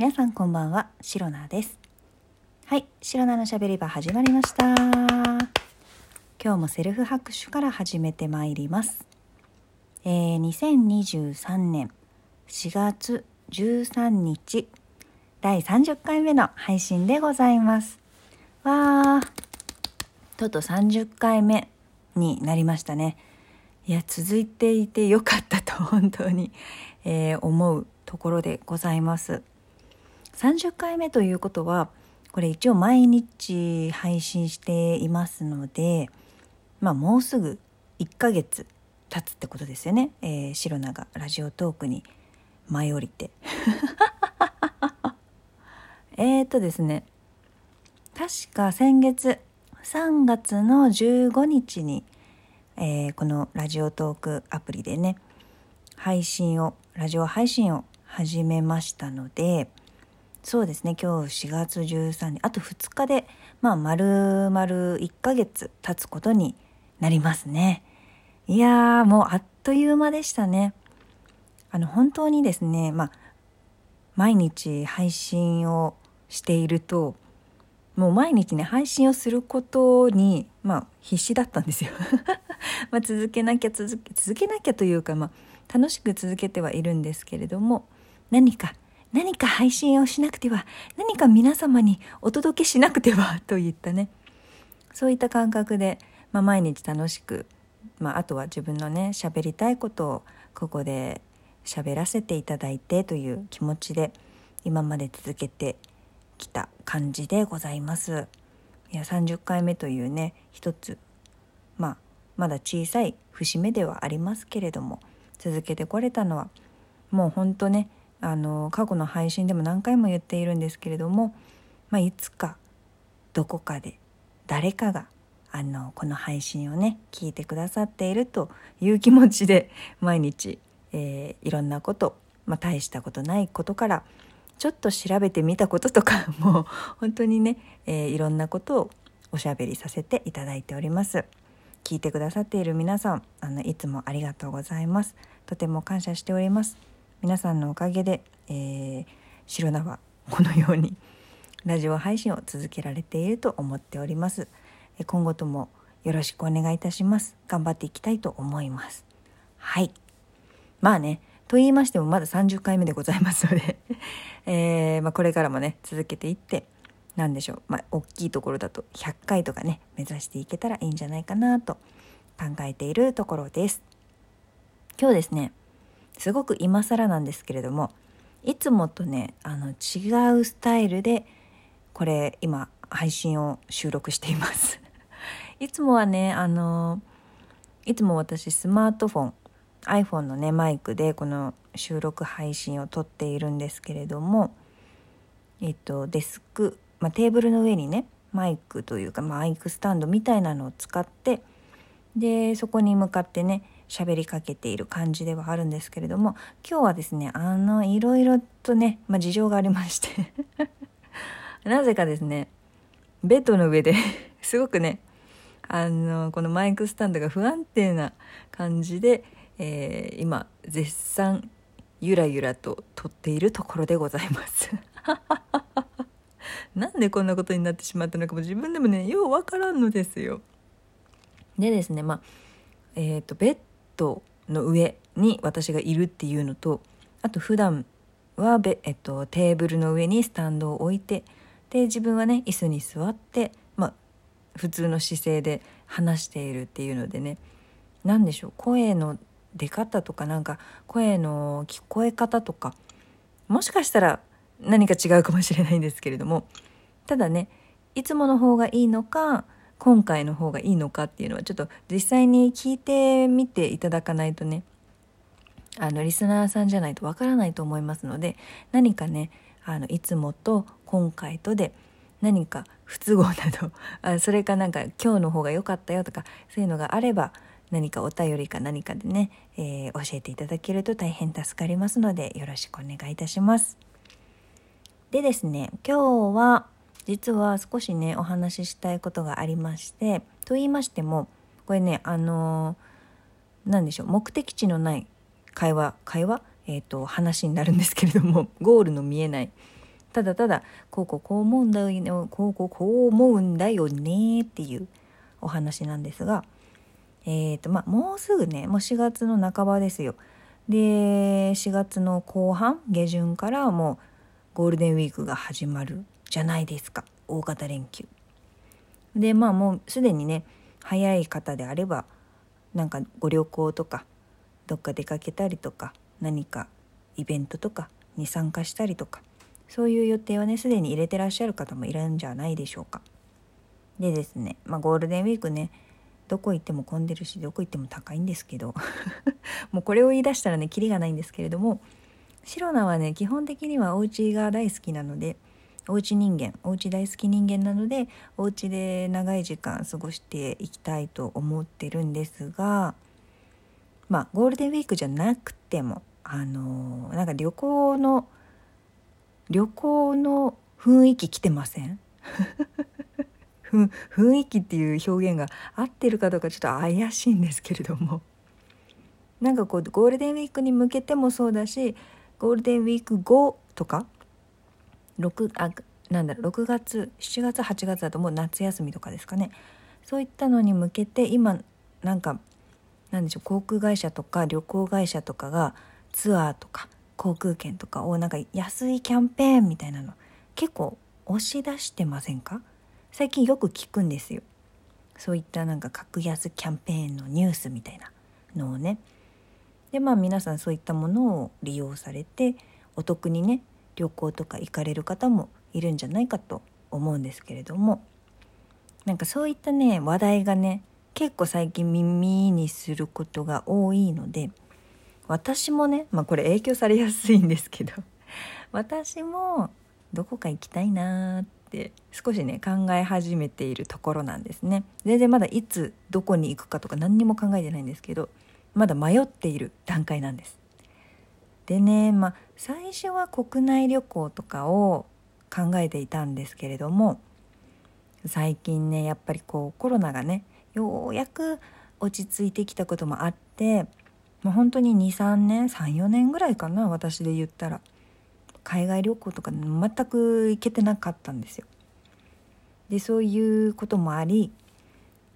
皆さんこんばんは、シロナです。はい、シロナのしゃべり場始まりました。今日もセルフ拍手から始めてまいります。えー、2023年4月13日、第30回目の配信でございます。わー、とうとう30回目になりましたね。いや、続いていてよかったと本当に、えー思うところでございます。30回目ということはこれ一応毎日配信していますのでまあもうすぐ1ヶ月経つってことですよね、えー、シロナがラジオトークに舞い降りて。えーとですね確か先月3月の15日に、えーこのラジオトークアプリでね配信をラジオ配信を始めましたのでそうですね。今日4月13日。あと2日でまあ丸々1ヶ月経つことになりますね。いやーもうあっという間でしたね。あの本当にですねまあ毎日配信をしているともう毎日ね配信をすることにまあ必死だったんですよ。ま続けなきゃ続け続けなきゃというかまあ楽しく続けてはいるんですけれども何か何か配信をしなくては何か皆様にお届けしなくては といったねそういった感覚で、まあ、毎日楽しく、まあ、あとは自分のね喋りたいことをここで喋らせていただいてという気持ちで今まで続けてきた感じでございます。いや30回目というね一つまあまだ小さい節目ではありますけれども続けてこれたのはもうほんとねあの過去の配信でも何回も言っているんですけれども、まあ、いつかどこかで誰かがあのこの配信をね聞いてくださっているという気持ちで 毎日、えーいろんなこと、まあ、大したことないことからちょっと調べてみたこととか もう本当にね、えーいろんなことをおしゃべりさせていただいております。聞いてくださっている皆さんあのいつもありがとうございますとても感謝しております皆さんのおかげで、えー、白菜はこのように ラジオ配信を続けられていると思っております。え今後ともよろしくお願いいたします。頑張っていきたいと思います。はい。まあねと言いましてもまだ30回目でございますので、えーまあ、これからもね続けていって何でしょう。まあ大きいところだと100回とかね目指していけたらいいんじゃないかなと考えているところです。今日ですねすごく今更なんですけれどもいつもとねあの違うスタイルでこれ今配信を収録しています。いつもはねあのいつも私スマートフォン iPhone のねマイクでこの収録配信を撮っているんですけれどもえっとデスク、まあ、テーブルの上にねマイクというかマイクスタンドみたいなのを使ってでそこに向かってね喋りかけている感じではあるんですけれども今日はですねあのいろいろとね、まあ、事情がありまして なぜかですねベッドの上で すごくねあのこのマイクスタンドが不安定な感じで、えー今絶賛ゆらゆらと撮っているところでございます。なんでこんなことになってしまったのかも自分でもねようわからんのですよ。でですねまあえー、とベッドの上に私がいるっていうのとあと普段はベ、えっと、テーブルの上にスタンドを置いてで自分はね椅子に座って、まあ、普通の姿勢で話しているっていうのでね。何でしょう声の出方とかなんか声の聞こえ方とかもしかしたら何か違うかもしれないんですけれども。ただねいつもの方がいいのか今回の方がいいのかっていうのはちょっと実際に聞いてみていただかないとねあのリスナーさんじゃないとわからないと思いますので何かねあのいつもと今回とで何か不都合など あそれかなんか今日の方が良かったよとかそういうのがあれば何かお便りか何かでね、えー教えていただけると大変助かりますのでよろしくお願いいたします。でですね今日は実は少しねお話ししたいことがありましてと言いましてもこれねあの何でしょう目的地のない会話会話？えー、と話になるんですけれども ゴールの見えない。ただただこうこうこう思うんだよこうこうこう思うんだよねっていうお話なんですがえーとまあ、もうすぐねもう4月の半ばですよ。で4月の後半下旬からもうゴールデンウィークが始まるじゃないですか。大型連休。でまあもうすでにね早い方であればなんかご旅行とかどっか出かけたりとか何かイベントとかに参加したりとかそういう予定はねすでに入れてらっしゃる方もいるんじゃないでしょうか。でですねまあゴールデンウィークねどこ行っても混んでるしどこ行っても高いんですけど もうこれを言い出したらねキリがないんですけれどもシロナはね基本的にはお家が大好きなのでおうち人間おうち大好き人間なのでお家で長い時間過ごしていきたいと思ってるんですがまあゴールデンウィークじゃなくてもあの、なんか旅行の旅行の雰囲気来てません？雰囲気っていう表現が合ってるかどうかちょっと怪しいんですけれども。なんかこうゴールデンウィークに向けてもそうだしゴールデンウィーク後とか6あなんだろう6月7月8月だともう夏休みとかですかね。そういったのに向けて今なんかなんでしょう航空会社とか旅行会社とかがツアーとか航空券とかをなんか安いキャンペーンみたいなの結構押し出してませんか？最近よく聞くんですよ。そういったなんか格安キャンペーンのニュースみたいなのをね。でまあ皆さんそういったものを利用されてお得にね旅行とか行かれる方もいるんじゃないかと思うんですけれども。なんかそういったね話題がね結構最近耳にすることが多いので私もねまあこれ影響されやすいんですけど 私もどこか行きたいなーって少しね考え始めているところなんですね。全然まだいつどこに行くかとか何にも考えてないんですけどまだ迷っている段階なんです。でねまあ最初は国内旅行とかを考えていたんですけれども最近ねやっぱりこうコロナがねようやく落ち着いてきたこともあってもう本当に23年34年ぐらいかな私で言ったら海外旅行とか全く行けてなかったんですよ。でそういうこともあり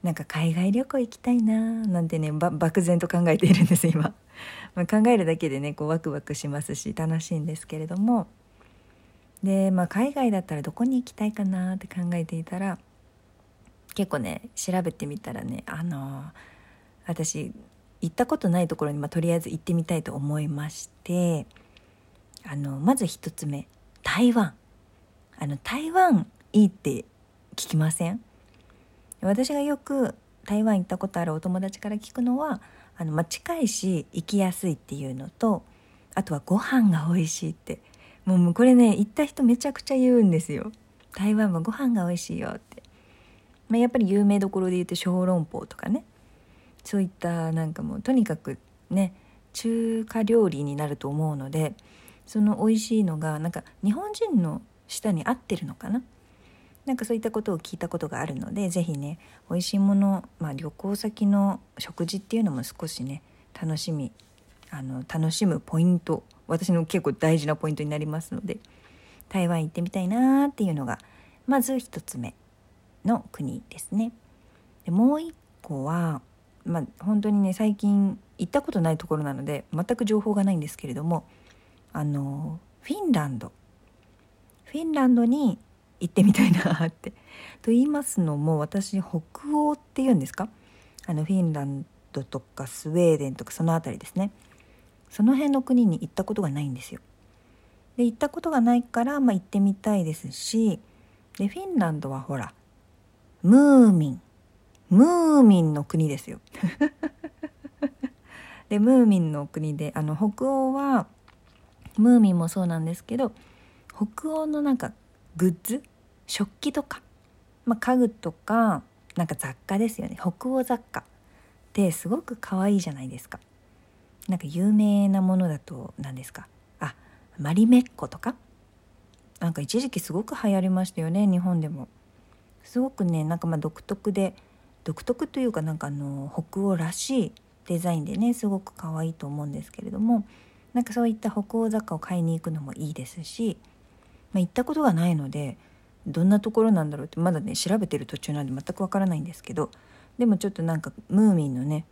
なんか海外旅行行きたいななんてね漠然と考えているんです今。まあ、考えるだけでねこうワクワクしますし楽しいんですけれども。で、まあ、海外だったらどこに行きたいかなって考えていたら結構ね調べてみたらねあの、私行ったことないところに、まあ、とりあえず行ってみたいと思いましてあのまず一つ目台湾。あの台湾いいって聞きません？私がよく台湾行ったことあるお友達から聞くのはあの、ま、近いし行きやすいっていうのとあとはご飯が美味しいって。もうこれね行った人めちゃくちゃ言うんですよ。台湾はご飯が美味しいよって、まあ、やっぱり有名どころで言うと小籠包とかね。そういったなんかもうとにかくね中華料理になると思うのでその美味しいのがなんか日本人の舌に合ってるのかな？なんかそういったことを聞いたことがあるので是非ね美味しいもの、まあ、旅行先の食事っていうのも少しね楽しみあの楽しむポイント私の結構大事なポイントになりますので台湾行ってみたいなっていうのがまず1つ目の国ですね。でもう一個はまあ本当にね最近行ったことないところなので全く情報がないんですけれどもあのフィンランドフィンランドに行ってみたいなって。と言いますのも私北欧っていうんですか？あのフィンランドとかスウェーデンとかその辺りですねその辺の国に行ったことがないんですよ。で行ったことがないから、まあ、行ってみたいですしでフィンランドはほらムーミンムーミンの国ですよ。でムーミンの国であの北欧はムーミンもそうなんですけど北欧のなんかグッズ食器とか、まあ、家具とかなんか雑貨ですよね。北欧雑貨。ってすごく可愛いじゃないですか。なんか有名なものだと何ですか。あマリメッコとか。なんか一時期すごく流行りましたよね日本でも。すごくねなんかまあ独特で独特というかなんかあの北欧らしいデザインでねすごく可愛いと思うんですけれどもなんかそういった北欧雑貨を買いに行くのもいいですしまあ、行ったことがないのでどんなところなんだろうってまだね調べてる途中なんで全くわからないんですけどでもちょっとなんかムーミンのね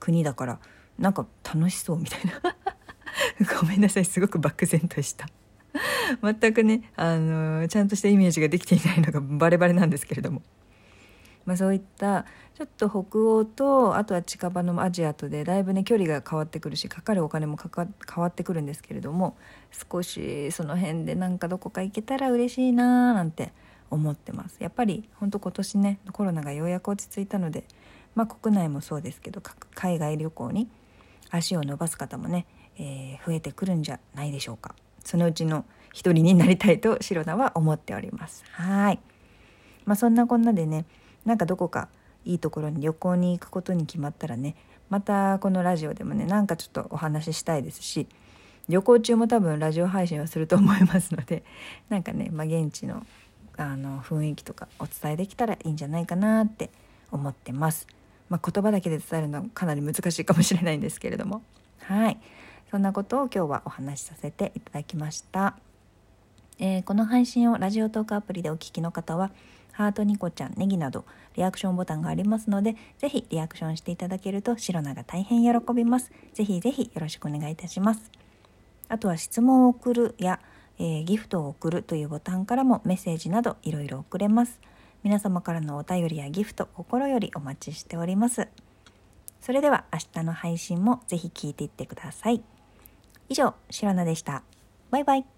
国だからなんか楽しそうみたいな ごめんなさいすごく漠然とした全くねあのちゃんとしたイメージができていないのがバレバレなんですけれども。まあ、そういったちょっと北欧とあとは近場のアジアとでだいぶね距離が変わってくるしかかるお金もかか変わってくるんですけれども少しその辺でなんかどこか行けたら嬉しいなーなんて思ってます。やっぱりほんと今年ねコロナがようやく落ち着いたのでまあ国内もそうですけど海外旅行に足を伸ばす方もね、えー、増えてくるんじゃないでしょうか。そのうちの一人になりたいと白菜は思っております。はい。まあそんなこんなでねなんかどこかいいところに旅行に行くことに決まったらねまたこのラジオでもねなんかちょっとお話ししたいですし旅行中も多分ラジオ配信はすると思いますので なんかね、まあ、現地のあの雰囲気とかお伝えできたらいいんじゃないかなって思ってます。まあ、言葉だけで伝えるのはかなり難しいかもしれないんですけれどもはいそんなことを今日はお話しさせていただきました。えー、この配信をラジオトークアプリでお聴きの方はハートニコちゃん、ネギなどリアクションボタンがありますので、ぜひリアクションしていただけると白菜が大変喜びます。ぜひぜひよろしくお願いいたします。あとは質問を送るや、えー、ギフトを送るというボタンからもメッセージなどいろいろ送れます。皆様からのお便りやギフト心よりお待ちしております。それでは明日の配信もぜひ聞いていってください。以上、白菜でした。バイバイ。